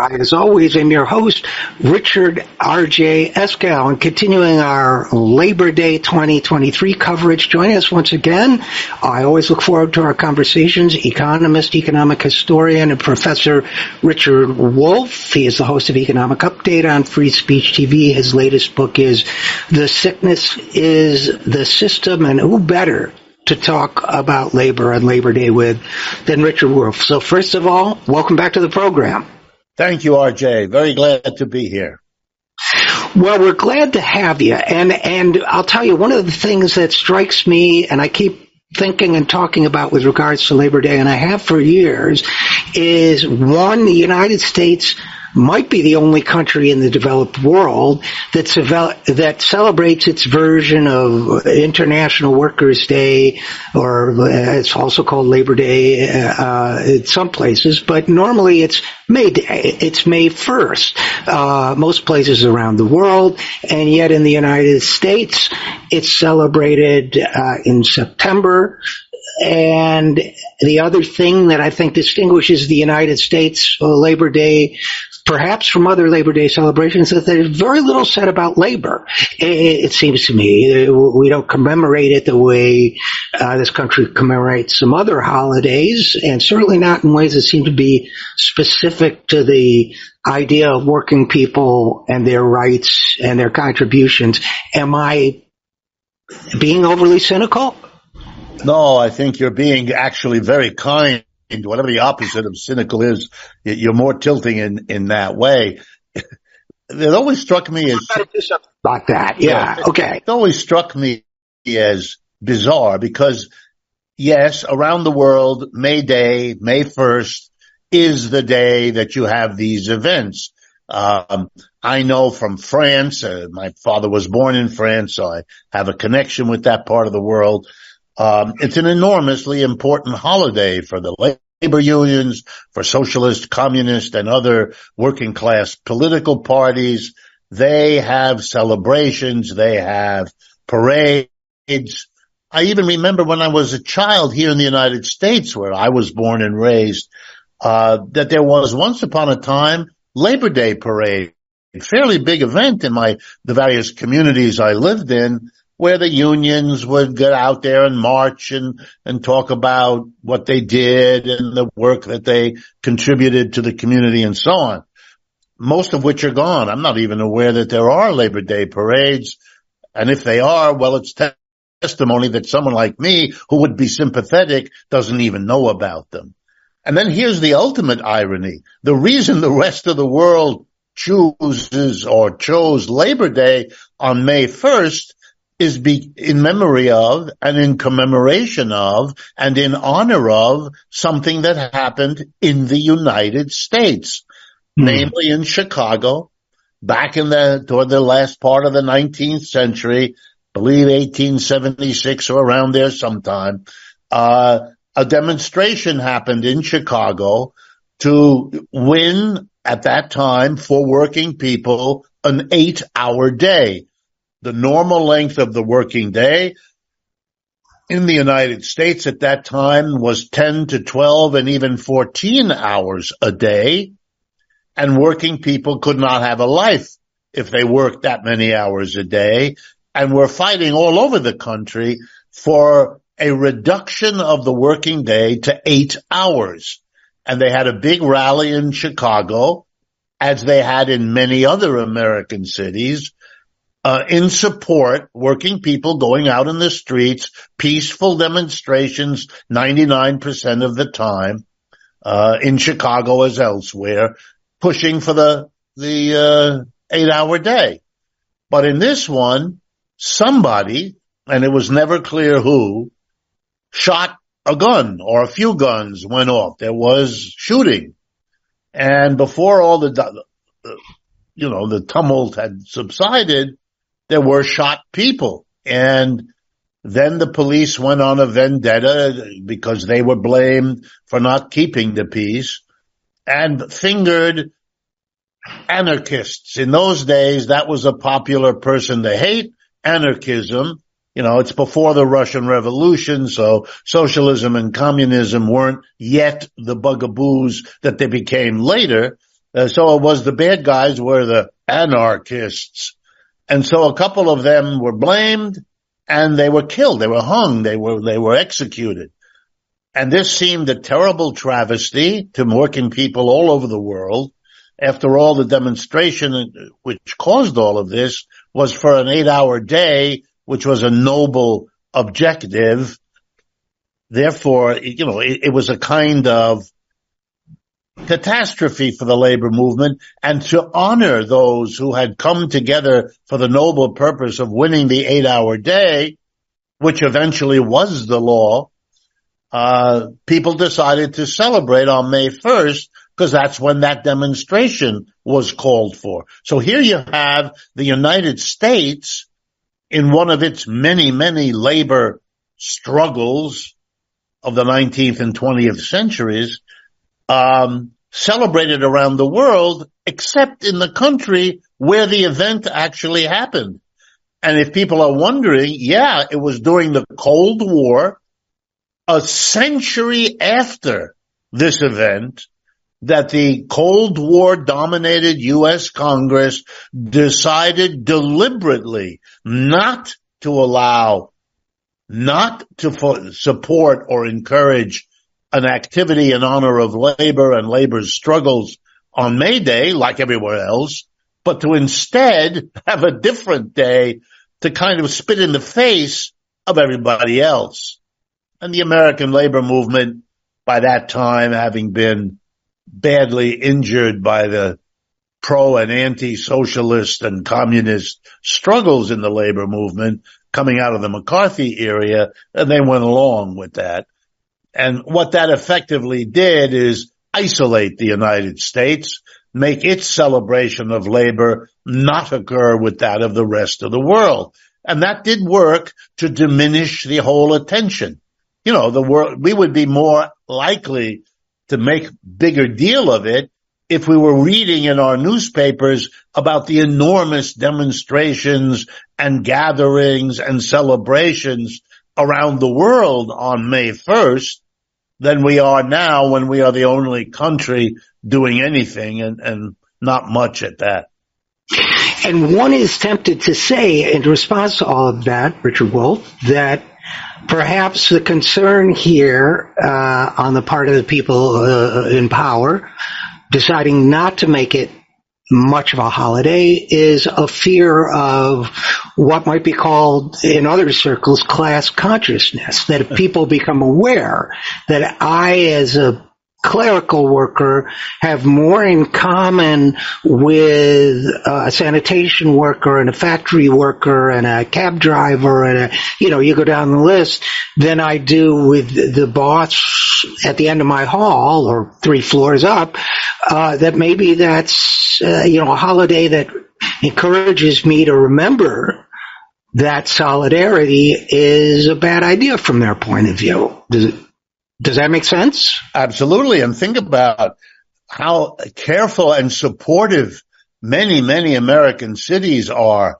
I, as always, am your host, Richard R.J. Eskow, and continuing our Labor Day 2023 coverage. join us once again, I always look forward to our conversations, economist, economic historian, and Professor Richard Wolff. He is the host of Economic Update on Free Speech TV. His latest book is The Sickness is the System, and who better to talk about labor and Labor Day with than Richard Wolff. So first of all, welcome back to the program. Thank you, RJ. Very glad to be here. Well, we're glad to have you. And, and I'll tell you, one of the things that strikes me, and I keep thinking and talking about with regards to Labor Day, and I have for years, is one, the United States might be the only country in the developed world that, that celebrates its version of International Workers' Day, or it's also called Labor Day uh, in some places, but normally it's May Day. It's May 1st. Uh, most places around the world, and yet in the United States, it's celebrated uh, in September. And the other thing that I think distinguishes the United States Labor Day perhaps from other Labor Day celebrations, that there's very little said about labor. It, seems to me we don't commemorate it the way uh, this country commemorates some other holidays, and certainly not in ways that seem to be specific to the idea of working people and their rights and their contributions. Am I being overly cynical? No, I think you're being actually very kind whatever the opposite of cynical is, you're more tilting in, in that way. it always struck me as like that. Yeah. yeah. Okay. It always struck me as bizarre because yes, around the world, May Day, May 1st is the day that you have these events. Um, I know from France, uh, my father was born in France, so I have a connection with that part of the world. Um, it's an enormously important holiday for the labor unions, for socialist, communist, and other working class political parties. They have celebrations. They have parades. I even remember when I was a child here in the United States, where I was born and raised, uh, that there was once upon a time Labor Day parade, a fairly big event in my the various communities I lived in where the unions would get out there and march and, and talk about what they did and the work that they contributed to the community and so on. Most of which are gone. I'm not even aware that there are Labor Day parades. And if they are, well, it's testimony that someone like me who would be sympathetic doesn't even know about them. And then here's the ultimate irony. The reason the rest of the world chooses or chose Labor Day on May 1st is be in memory of and in commemoration of and in honor of something that happened in the United States, mm. namely in Chicago, back in the toward the last part of the 19th century, believe 1876 or around there sometime. Uh, a demonstration happened in Chicago to win at that time for working people an eight hour day the normal length of the working day in the United States at that time was 10 to 12 and even 14 hours a day. And working people could not have a life if they worked that many hours a day. And we're fighting all over the country for a reduction of the working day to eight hours. And they had a big rally in Chicago, as they had in many other American cities, uh, in support, working people going out in the streets, peaceful demonstrations 99% of the time, uh, in Chicago as elsewhere, pushing for the, the, uh, eight hour day. But in this one, somebody, and it was never clear who, shot a gun or a few guns went off. There was shooting. And before all the, you know, the tumult had subsided, there were shot people. And then the police went on a vendetta because they were blamed for not keeping the peace and fingered anarchists. In those days, that was a popular person to hate. Anarchism, you know, it's before the Russian Revolution, so socialism and communism weren't yet the bugaboos that they became later. Uh, so it was the bad guys were the anarchists. And so a couple of them were blamed and they were killed. They were hung. They were, they were executed. And this seemed a terrible travesty to working people all over the world. After all, the demonstration which caused all of this was for an eight hour day, which was a noble objective. Therefore, you know, it, it was a kind of catastrophe for the labor movement and to honor those who had come together for the noble purpose of winning the eight hour day, which eventually was the law, uh, people decided to celebrate on May 1st because that's when that demonstration was called for. So here you have the United States in one of its many, many labor struggles of the 19th and 20th centuries, um, celebrated around the world, except in the country where the event actually happened. And if people are wondering, yeah, it was during the Cold War, a century after this event, that the Cold War dominated U.S. Congress decided deliberately not to allow, not to support or encourage an activity in honor of labor and labor's struggles on May Day, like everywhere else, but to instead have a different day to kind of spit in the face of everybody else. And the American labor movement, by that time having been badly injured by the pro and anti-socialist and communist struggles in the labor movement coming out of the McCarthy area, and they went along with that. And what that effectively did is isolate the United States, make its celebration of labor not occur with that of the rest of the world. And that did work to diminish the whole attention. You know, the world, we would be more likely to make bigger deal of it if we were reading in our newspapers about the enormous demonstrations and gatherings and celebrations around the world on May 1st than we are now when we are the only country doing anything and, and not much at that. And one is tempted to say in response to all of that, Richard Wolff, that perhaps the concern here uh, on the part of the people uh, in power deciding not to make it much of a holiday is a fear of what might be called in other circles class consciousness. That if people become aware that I as a clerical worker have more in common with a sanitation worker and a factory worker and a cab driver and a, you know, you go down the list than I do with the boss at the end of my hall or three floors up, uh, that maybe that's, uh, you know, a holiday that encourages me to remember that solidarity is a bad idea from their point of view. Does it, does that make sense? Absolutely. And think about how careful and supportive many, many American cities are.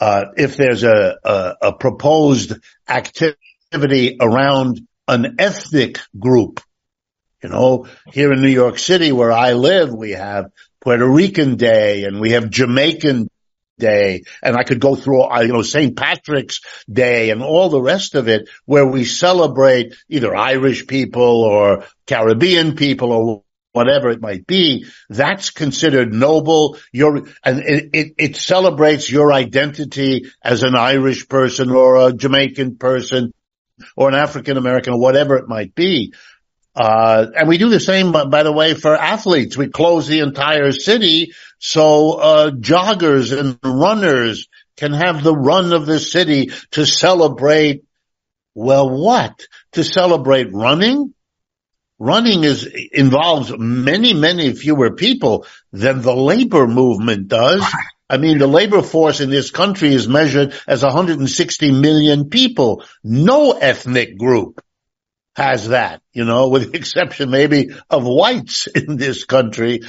Uh, if there's a, a, a proposed activity around an ethnic group, you know, here in New York City where I live, we have Puerto Rican Day and we have Jamaican Day, and I could go through, uh, you know, St. Patrick's Day and all the rest of it, where we celebrate either Irish people or Caribbean people or whatever it might be, that's considered noble. Your and it, it, it, celebrates your identity as an Irish person or a Jamaican person or an African American or whatever it might be. Uh, and we do the same, by the way, for athletes. We close the entire city so uh, joggers and runners can have the run of the city to celebrate. Well, what? To celebrate running? Running is involves many, many fewer people than the labor movement does. I mean, the labor force in this country is measured as 160 million people. No ethnic group has that, you know, with the exception maybe of whites in this country.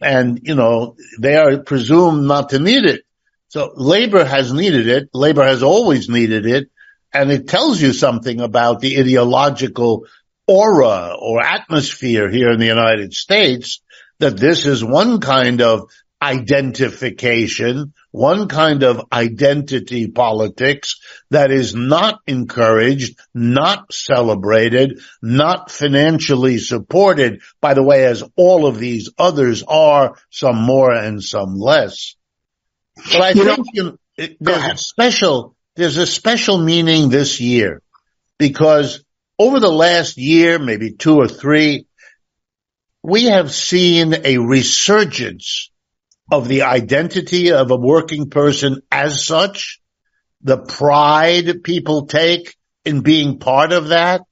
And, you know, they are presumed not to need it. So labor has needed it. Labor has always needed it. And it tells you something about the ideological aura or atmosphere here in the United States that this is one kind of identification, one kind of identity politics that is not encouraged, not celebrated, not financially supported, by the way, as all of these others are, some more and some less. But I you think know, you, there's a special, there's a special meaning this year because over the last year, maybe two or three, we have seen a resurgence of the identity of a working person as such, the pride people take in being part of that,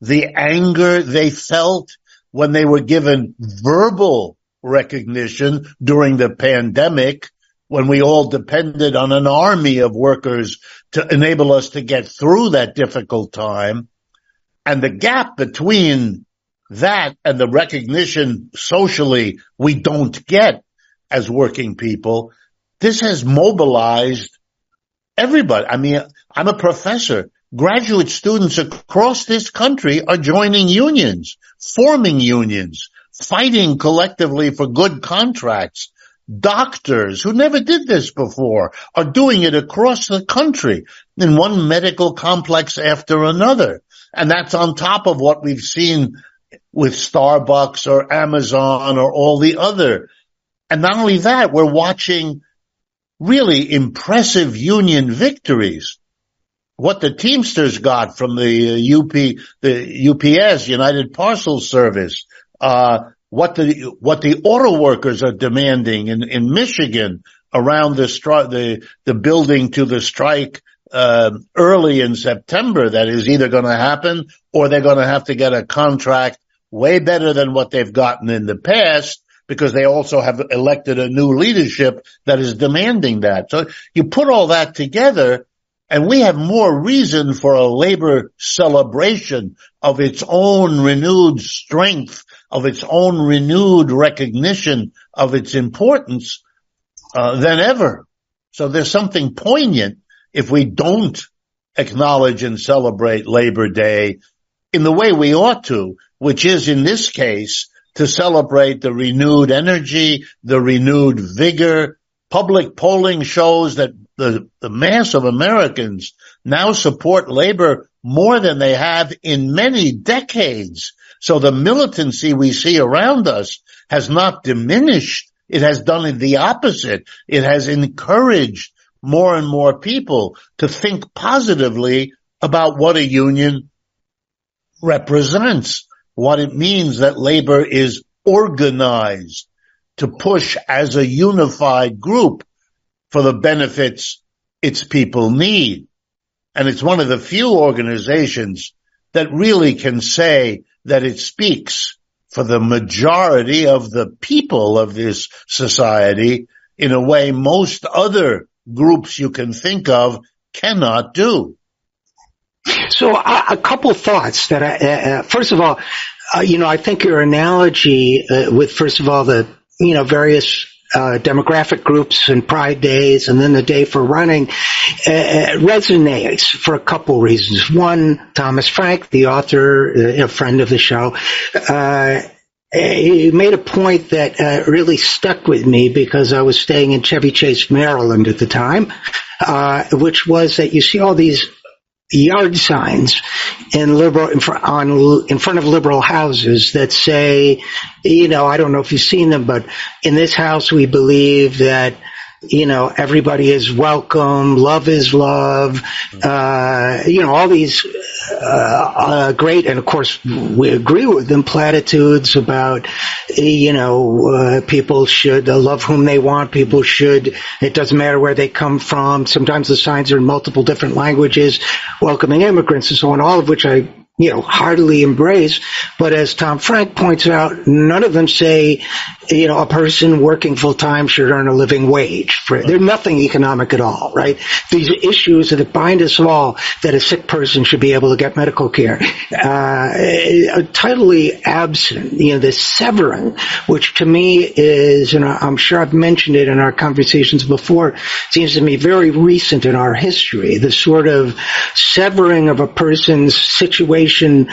the anger they felt when they were given verbal recognition during the pandemic, when we all depended on an army of workers to enable us to get through that difficult time. And the gap between that and the recognition socially we don't get as working people, this has mobilized everybody. I mean, I'm a professor. Graduate students across this country are joining unions, forming unions, fighting collectively for good contracts. Doctors who never did this before are doing it across the country in one medical complex after another. And that's on top of what we've seen with Starbucks or Amazon or all the other and not only that, we're watching really impressive union victories. What the Teamsters got from the UP, the UPS, United Parcel Service, uh, what the, what the auto workers are demanding in, in Michigan around the stri- the, the building to the strike, uh, early in September that is either going to happen or they're going to have to get a contract way better than what they've gotten in the past because they also have elected a new leadership that is demanding that. So you put all that together and we have more reason for a labor celebration of its own renewed strength, of its own renewed recognition of its importance uh, than ever. So there's something poignant if we don't acknowledge and celebrate Labor Day in the way we ought to, which is in this case to celebrate the renewed energy, the renewed vigor. Public polling shows that the, the mass of Americans now support labor more than they have in many decades. So the militancy we see around us has not diminished. It has done the opposite. It has encouraged more and more people to think positively about what a union represents what it means that labor is organized to push as a unified group for the benefits its people need. And it's one of the few organizations that really can say that it speaks for the majority of the people of this society in a way most other groups you can think of cannot do. So uh, a couple thoughts that I, uh, uh, first of all, uh, you know, I think your analogy uh, with first of all the you know various uh, demographic groups and pride days and then the day for running resonates for a couple reasons. One, Thomas Frank, the author, a friend of the show, he made a point that uh, really stuck with me because I was staying in Chevy Chase, Maryland at the time, uh, which was that you see all these yard signs in liberal in front, on in front of liberal houses that say, you know, I don't know if you've seen them, but in this house we believe that you know, everybody is welcome, love is love, uh, you know, all these, uh, uh, great, and of course we agree with them, platitudes about, you know, uh, people should love whom they want, people should, it doesn't matter where they come from, sometimes the signs are in multiple different languages, welcoming immigrants and so on, all of which I you know, heartily embrace. But as Tom Frank points out, none of them say, you know, a person working full time should earn a living wage. For, they're nothing economic at all, right? These issues that bind us all, that a sick person should be able to get medical care, uh, totally absent. You know, the severing, which to me is, and I'm sure I've mentioned it in our conversations before, seems to me very recent in our history. The sort of severing of a person's situation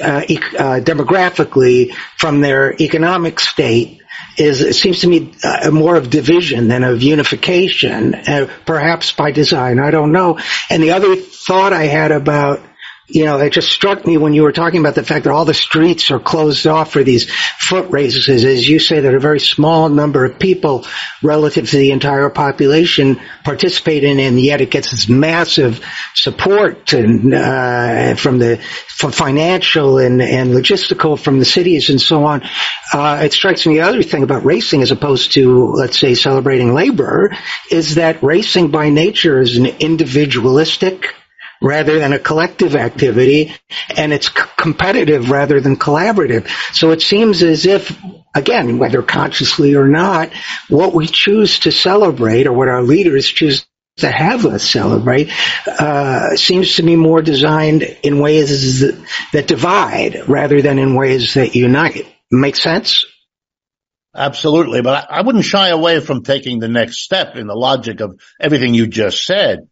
uh, e- uh, demographically from their economic state is it seems to me uh, more of division than of unification, uh, perhaps by design. I don't know. And the other thought I had about you know, it just struck me when you were talking about the fact that all the streets are closed off for these foot races, as you say, that a very small number of people relative to the entire population participate in, and yet it gets this massive support and, uh, from the from financial and, and logistical from the cities and so on. Uh, it strikes me the other thing about racing as opposed to, let's say, celebrating labor is that racing by nature is an individualistic rather than a collective activity and it's c- competitive rather than collaborative. So it seems as if, again, whether consciously or not, what we choose to celebrate or what our leaders choose to have us celebrate uh, seems to be more designed in ways that, that divide rather than in ways that unite. Make sense? Absolutely, but I, I wouldn't shy away from taking the next step in the logic of everything you just said.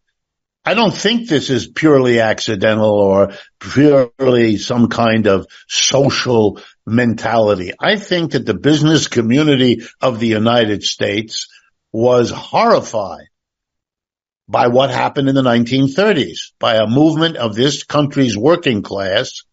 I don't think this is purely accidental or purely some kind of social mentality. I think that the business community of the United States was horrified by what happened in the 1930s, by a movement of this country's working class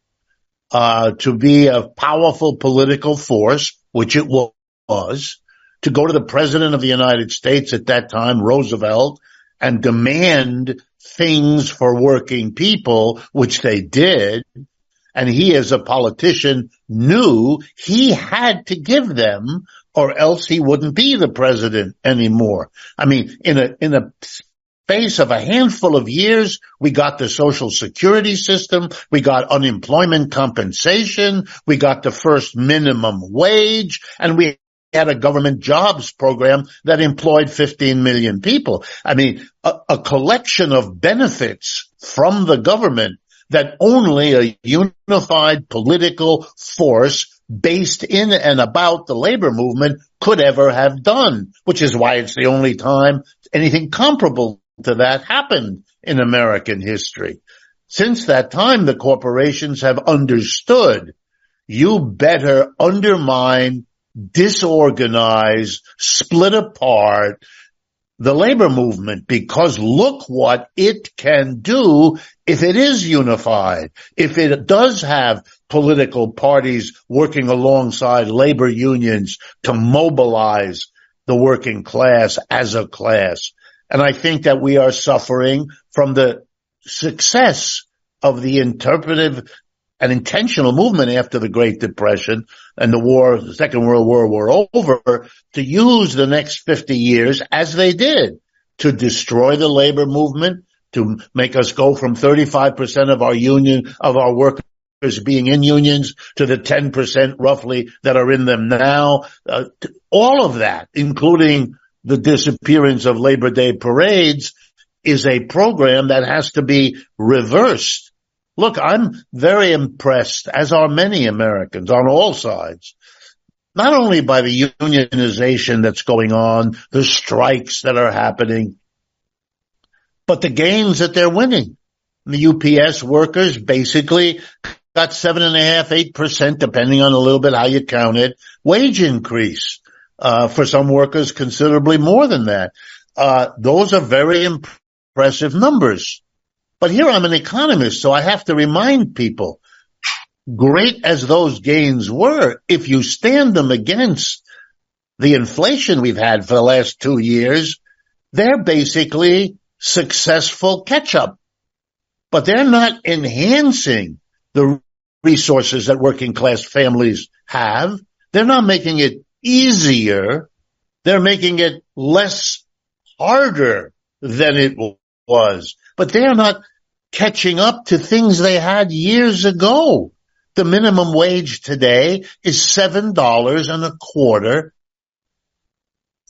uh, to be a powerful political force, which it was, to go to the president of the United States at that time, Roosevelt, and demand things for working people, which they did. And he as a politician knew he had to give them or else he wouldn't be the president anymore. I mean, in a, in a space of a handful of years, we got the social security system, we got unemployment compensation, we got the first minimum wage, and we had a government jobs program that employed 15 million people. I mean, a, a, collection of benefits from the government that only a unified political force based in and about the labor movement could ever have done, which is why it's the only time anything comparable to that happened in American history. Since that time, the corporations have understood you better undermine disorganize, split apart the labor movement because look what it can do if it is unified, if it does have political parties working alongside labor unions to mobilize the working class as a class. And I think that we are suffering from the success of the interpretive an intentional movement after the Great Depression and the war, the Second World War were over to use the next 50 years as they did to destroy the labor movement, to make us go from 35% of our union, of our workers being in unions to the 10% roughly that are in them now. Uh, all of that, including the disappearance of Labor Day parades, is a program that has to be reversed Look, I'm very impressed, as are many Americans on all sides, not only by the unionization that's going on, the strikes that are happening, but the gains that they're winning. The UPS workers basically got seven and a half, eight percent, depending on a little bit how you count it, wage increase. Uh, for some workers, considerably more than that. Uh, those are very impressive numbers. But here I'm an economist, so I have to remind people, great as those gains were, if you stand them against the inflation we've had for the last two years, they're basically successful catch up. But they're not enhancing the resources that working class families have. They're not making it easier. They're making it less harder than it was. But they are not catching up to things they had years ago. The minimum wage today is seven dollars and a quarter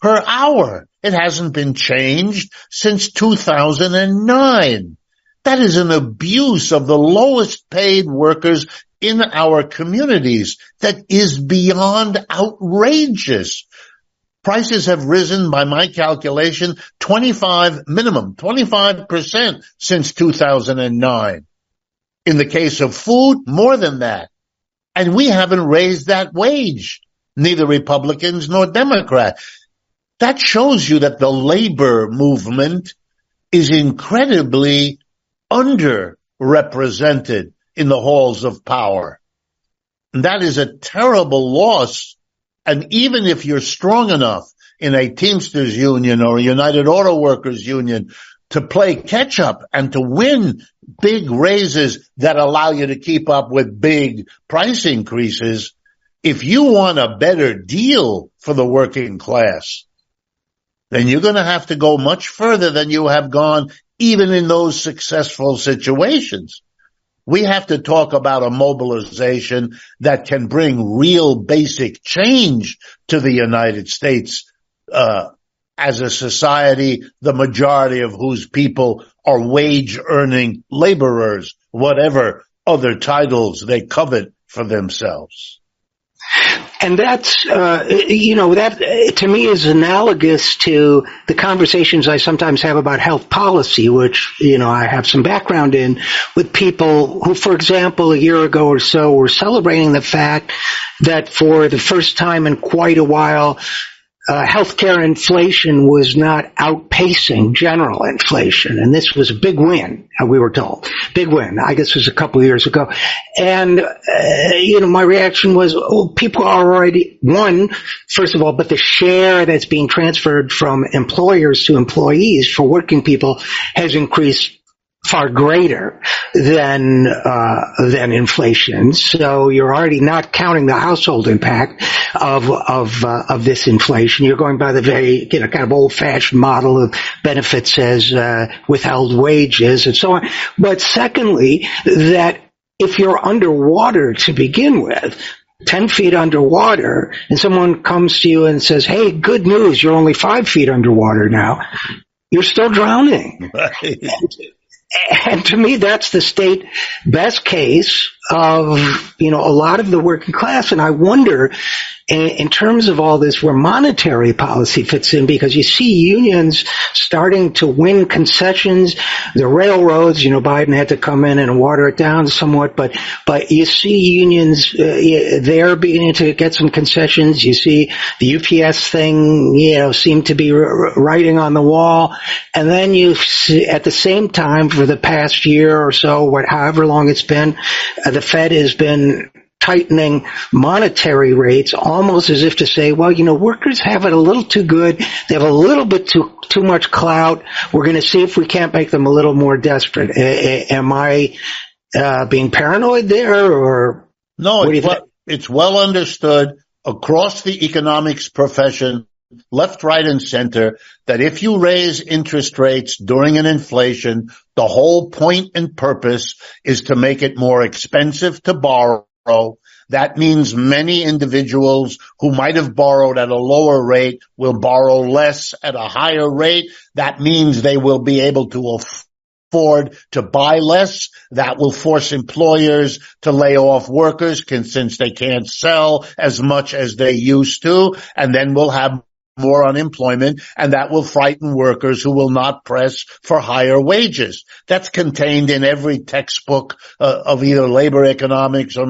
per hour. It hasn't been changed since 2009. That is an abuse of the lowest paid workers in our communities that is beyond outrageous. Prices have risen by my calculation 25 minimum, 25% since 2009. In the case of food, more than that. And we haven't raised that wage, neither Republicans nor Democrats. That shows you that the labor movement is incredibly underrepresented in the halls of power. And that is a terrible loss. And even if you're strong enough in a Teamsters union or a United Auto Workers union to play catch up and to win big raises that allow you to keep up with big price increases, if you want a better deal for the working class, then you're going to have to go much further than you have gone even in those successful situations. We have to talk about a mobilization that can bring real basic change to the United States uh, as a society, the majority of whose people are wage earning laborers, whatever other titles they covet for themselves. And that's, uh, you know, that to me is analogous to the conversations I sometimes have about health policy, which, you know, I have some background in with people who, for example, a year ago or so were celebrating the fact that for the first time in quite a while, uh, healthcare inflation was not outpacing general inflation, and this was a big win. Uh, we were told, big win. I guess it was a couple of years ago, and uh, you know, my reaction was, "Oh, people are already one, first of all, but the share that's being transferred from employers to employees for working people has increased far greater than uh, than inflation. So you're already not counting the household impact of of uh, of this inflation. You're going by the very you know kind of old fashioned model of benefits as uh, withheld wages and so on. But secondly, that if you're underwater to begin with, 10 feet underwater and someone comes to you and says, Hey, good news. You're only five feet underwater now. You're still drowning. Right. And, to me, that's the state best case of, you know, a lot of the working class. And I wonder in terms of all this where monetary policy fits in because you see unions starting to win concessions. The railroads, you know, Biden had to come in and water it down somewhat, but, but you see unions, uh, they're beginning to get some concessions. You see the UPS thing, you know, seem to be writing on the wall. And then you see at the same time for the past year or so, what, however long it's been, uh, the Fed has been tightening monetary rates almost as if to say, well, you know, workers have it a little too good. They have a little bit too, too much clout. We're going to see if we can't make them a little more desperate. A- am I uh, being paranoid there or? No, it's well, it's well understood across the economics profession left, right, and center that if you raise interest rates during an inflation, the whole point and purpose is to make it more expensive to borrow that means many individuals who might have borrowed at a lower rate will borrow less at a higher rate. That means they will be able to afford to buy less. That will force employers to lay off workers since they can't sell as much as they used to. And then we'll have more unemployment and that will frighten workers who will not press for higher wages. That's contained in every textbook uh, of either labor economics or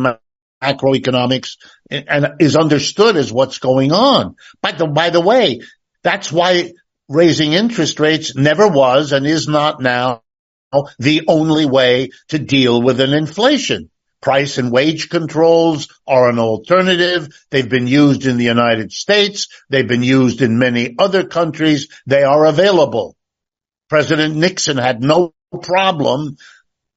macroeconomics and is understood as what's going on. By the, by the way, that's why raising interest rates never was and is not now the only way to deal with an inflation. Price and wage controls are an alternative. They've been used in the United States. They've been used in many other countries. They are available. President Nixon had no problem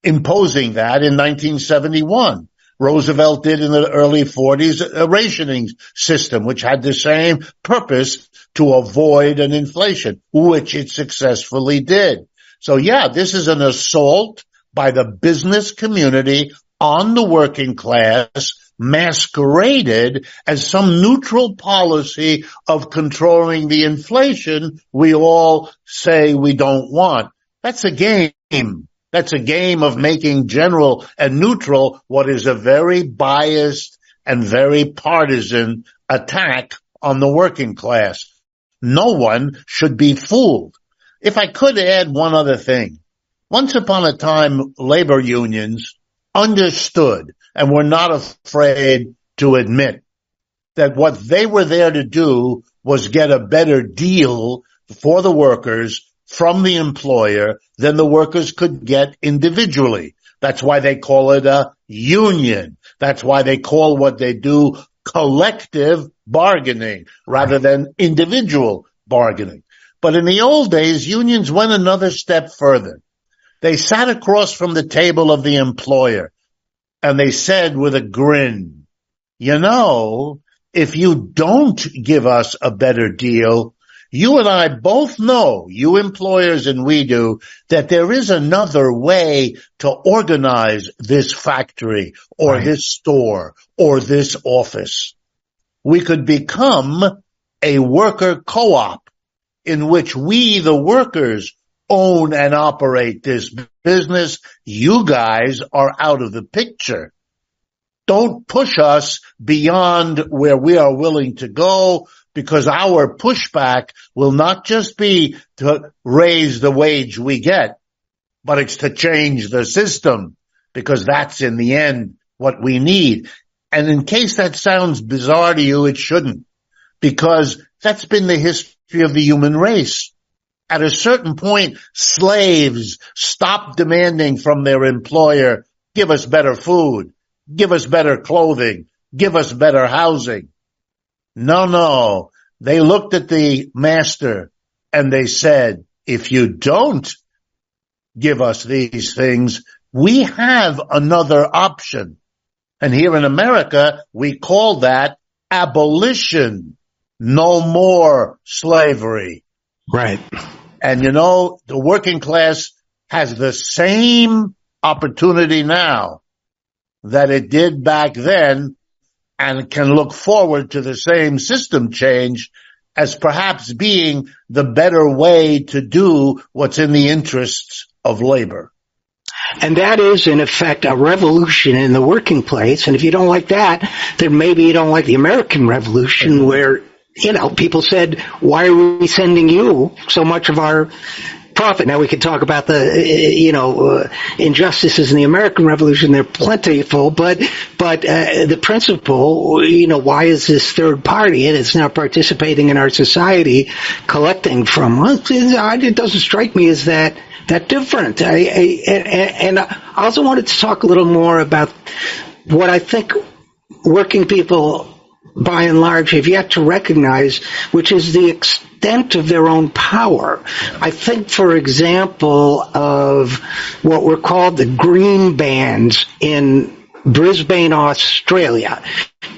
imposing that in 1971. Roosevelt did in the early 40s a rationing system, which had the same purpose to avoid an inflation, which it successfully did. So yeah, this is an assault by the business community on the working class masqueraded as some neutral policy of controlling the inflation we all say we don't want. That's a game. That's a game of making general and neutral what is a very biased and very partisan attack on the working class. No one should be fooled. If I could add one other thing. Once upon a time, labor unions understood and were not afraid to admit that what they were there to do was get a better deal for the workers from the employer than the workers could get individually. That's why they call it a union. That's why they call what they do collective bargaining rather than individual bargaining. But in the old days, unions went another step further. They sat across from the table of the employer and they said with a grin, you know, if you don't give us a better deal, you and I both know, you employers and we do, that there is another way to organize this factory or right. this store or this office. We could become a worker co-op in which we, the workers, own and operate this business. You guys are out of the picture. Don't push us beyond where we are willing to go because our pushback will not just be to raise the wage we get, but it's to change the system because that's in the end what we need. And in case that sounds bizarre to you, it shouldn't because that's been the history of the human race. At a certain point, slaves stopped demanding from their employer, give us better food, give us better clothing, give us better housing. No, no. They looked at the master and they said, if you don't give us these things, we have another option. And here in America, we call that abolition. No more slavery. Right. And you know, the working class has the same opportunity now that it did back then and can look forward to the same system change as perhaps being the better way to do what's in the interests of labor. And that is, in effect, a revolution in the working place. And if you don't like that, then maybe you don't like the American Revolution mm-hmm. where, you know, people said, why are we sending you so much of our profit. Now we can talk about the, you know, uh, injustices in the American Revolution. They're plentiful, but, but, uh, the principle, you know, why is this third party and it's now participating in our society collecting from us? It doesn't strike me as that, that different. I, I, and I also wanted to talk a little more about what I think working people by and large have yet to recognize, which is the extent of their own power. I think, for example, of what were called the green bans in Brisbane, Australia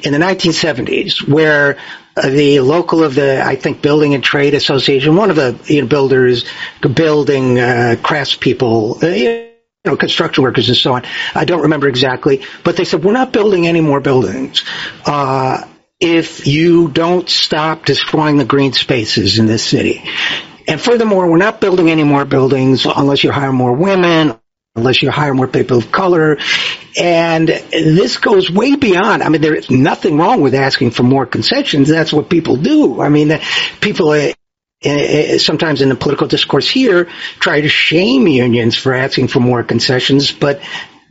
in the 1970s, where the local of the, I think, Building and Trade Association, one of the you know, builders, building uh, craftspeople, uh, you know, construction workers and so on. I don't remember exactly, but they said we're not building any more buildings. Uh, if you don't stop destroying the green spaces in this city. And furthermore, we're not building any more buildings unless you hire more women, unless you hire more people of color. And this goes way beyond. I mean, there is nothing wrong with asking for more concessions. That's what people do. I mean, people uh, uh, sometimes in the political discourse here try to shame unions for asking for more concessions, but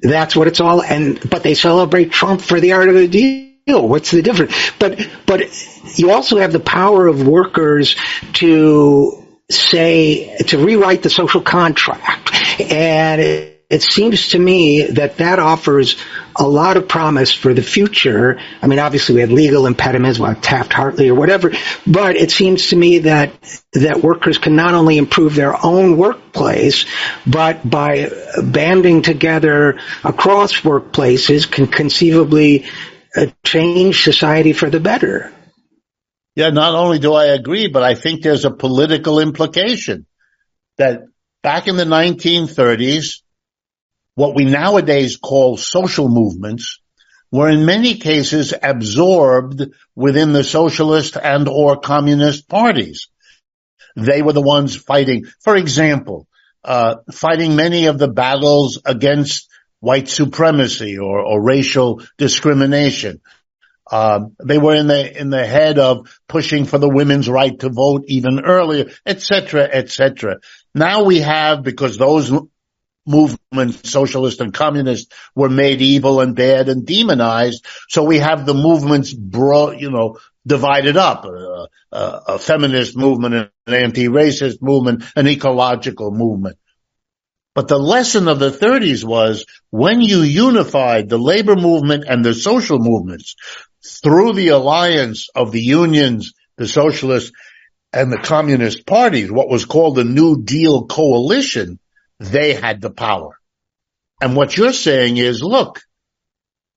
that's what it's all. And but they celebrate Trump for the art of the deal What's the difference? But but you also have the power of workers to say to rewrite the social contract, and it, it seems to me that that offers a lot of promise for the future. I mean, obviously we have legal impediments like Taft-Hartley or whatever, but it seems to me that that workers can not only improve their own workplace, but by banding together across workplaces can conceivably change society for the better. Yeah, not only do I agree, but I think there's a political implication that back in the 1930s, what we nowadays call social movements were in many cases absorbed within the socialist and or communist parties. They were the ones fighting, for example, uh, fighting many of the battles against white supremacy or, or racial discrimination. Um, they were in the in the head of pushing for the women's right to vote even earlier, etc., etc. Now we have because those movements, socialist and communist, were made evil and bad and demonized. So we have the movements brought, you know, divided up, uh, uh, a feminist movement, an anti-racist movement, an ecological movement. But the lesson of the 30s was when you unified the labor movement and the social movements through the alliance of the unions, the socialists, and the communist parties, what was called the New Deal coalition, they had the power. And what you're saying is, look,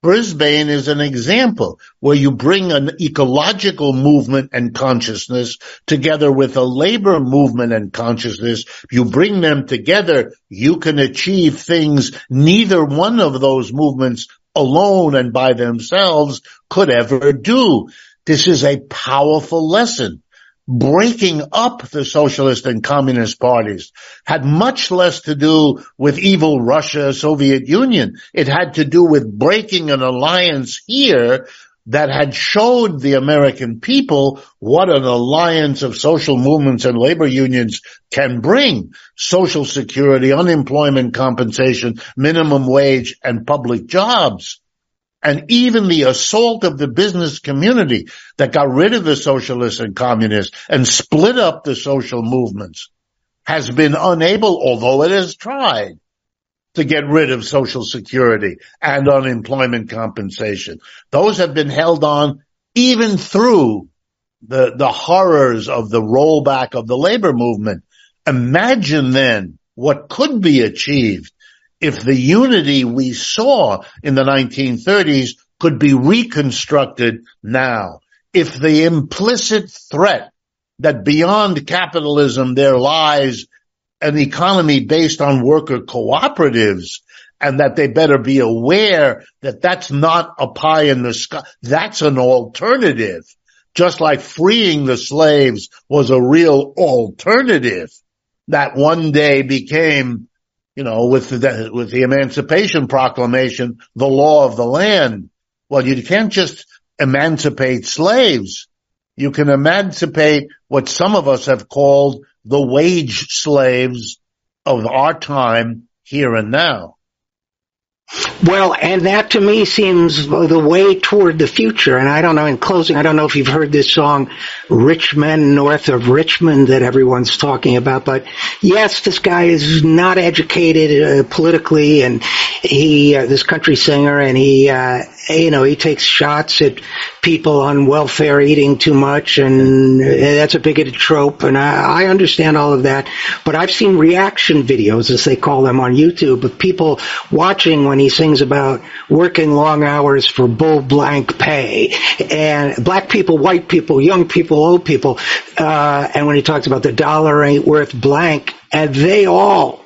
Brisbane is an example where you bring an ecological movement and consciousness together with a labor movement and consciousness. You bring them together. You can achieve things neither one of those movements alone and by themselves could ever do. This is a powerful lesson breaking up the socialist and communist parties had much less to do with evil Russia, Soviet Union. It had to do with breaking an alliance here that had showed the American people what an alliance of social movements and labor unions can bring. Social security, unemployment compensation, minimum wage, and public jobs and even the assault of the business community that got rid of the socialists and communists and split up the social movements has been unable, although it has tried, to get rid of social security and unemployment compensation. Those have been held on even through the, the horrors of the rollback of the labor movement. Imagine then what could be achieved if the unity we saw in the 1930s could be reconstructed now, if the implicit threat that beyond capitalism there lies an economy based on worker cooperatives and that they better be aware that that's not a pie in the sky. That's an alternative. Just like freeing the slaves was a real alternative that one day became you know, with the, with the Emancipation Proclamation, the law of the land. Well, you can't just emancipate slaves. You can emancipate what some of us have called the wage slaves of our time here and now. Well, and that to me seems the way toward the future. And I don't know, in closing, I don't know if you've heard this song, Rich Men North of Richmond that everyone's talking about, but yes, this guy is not educated uh, politically and he, uh, this country singer and he, uh, you know, he takes shots at people on welfare eating too much, and that's a bigoted trope, and I, I understand all of that. But I've seen reaction videos, as they call them on YouTube, of people watching when he sings about working long hours for bull blank pay, and black people, white people, young people, old people, uh, and when he talks about the dollar ain't worth blank, and they all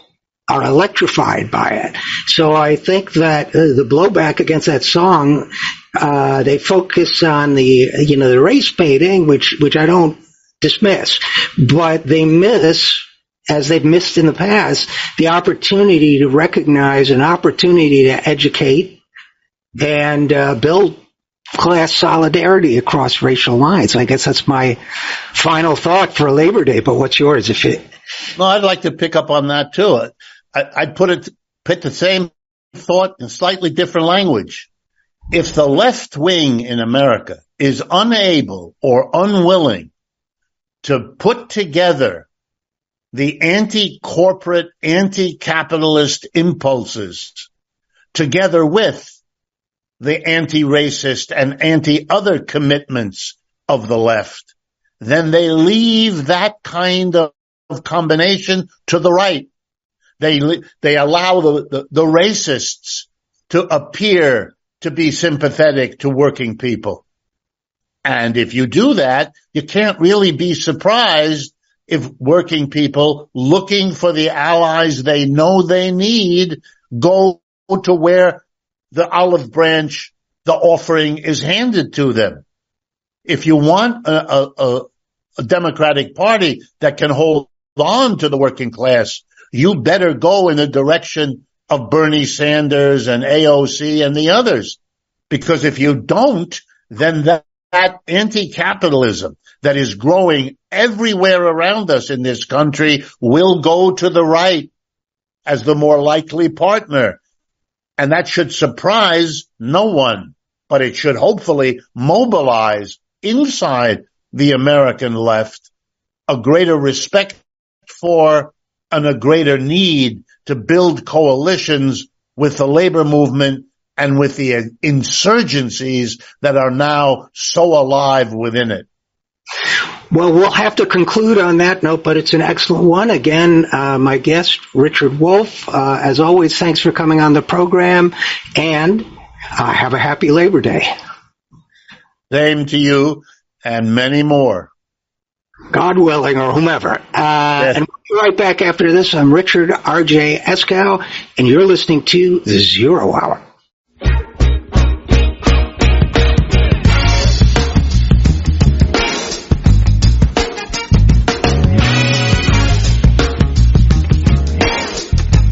are electrified by it. So I think that uh, the blowback against that song, uh, they focus on the, you know, the race baiting, which, which I don't dismiss, but they miss, as they've missed in the past, the opportunity to recognize an opportunity to educate and uh, build class solidarity across racial lines. I guess that's my final thought for Labor Day. But what's yours? If it? Well, I'd like to pick up on that too. I, would put it, put the same thought in slightly different language. If the left wing in America is unable or unwilling to put together the anti-corporate, anti-capitalist impulses together with the anti-racist and anti-other commitments of the left, then they leave that kind of combination to the right. They, they allow the, the, the racists to appear to be sympathetic to working people. And if you do that, you can't really be surprised if working people looking for the allies they know they need go to where the olive branch, the offering is handed to them. If you want a, a, a Democratic party that can hold on to the working class, you better go in the direction of Bernie Sanders and AOC and the others. Because if you don't, then that, that anti-capitalism that is growing everywhere around us in this country will go to the right. as the more likely partner. And that should surprise no one, but it should hopefully mobilize inside the American left a greater respect for and a greater need to build coalitions with the labor movement and with the insurgencies that are now so alive within it. Well, we'll have to conclude on that note, but it's an excellent one. Again, uh, my guest, Richard Wolff, uh, as always, thanks for coming on the program and uh, have a happy Labor Day. Same to you and many more. God willing, or whomever. Uh, yes. And we'll be right back after this. I'm Richard R.J. Eskow, and you're listening to The Zero Hour.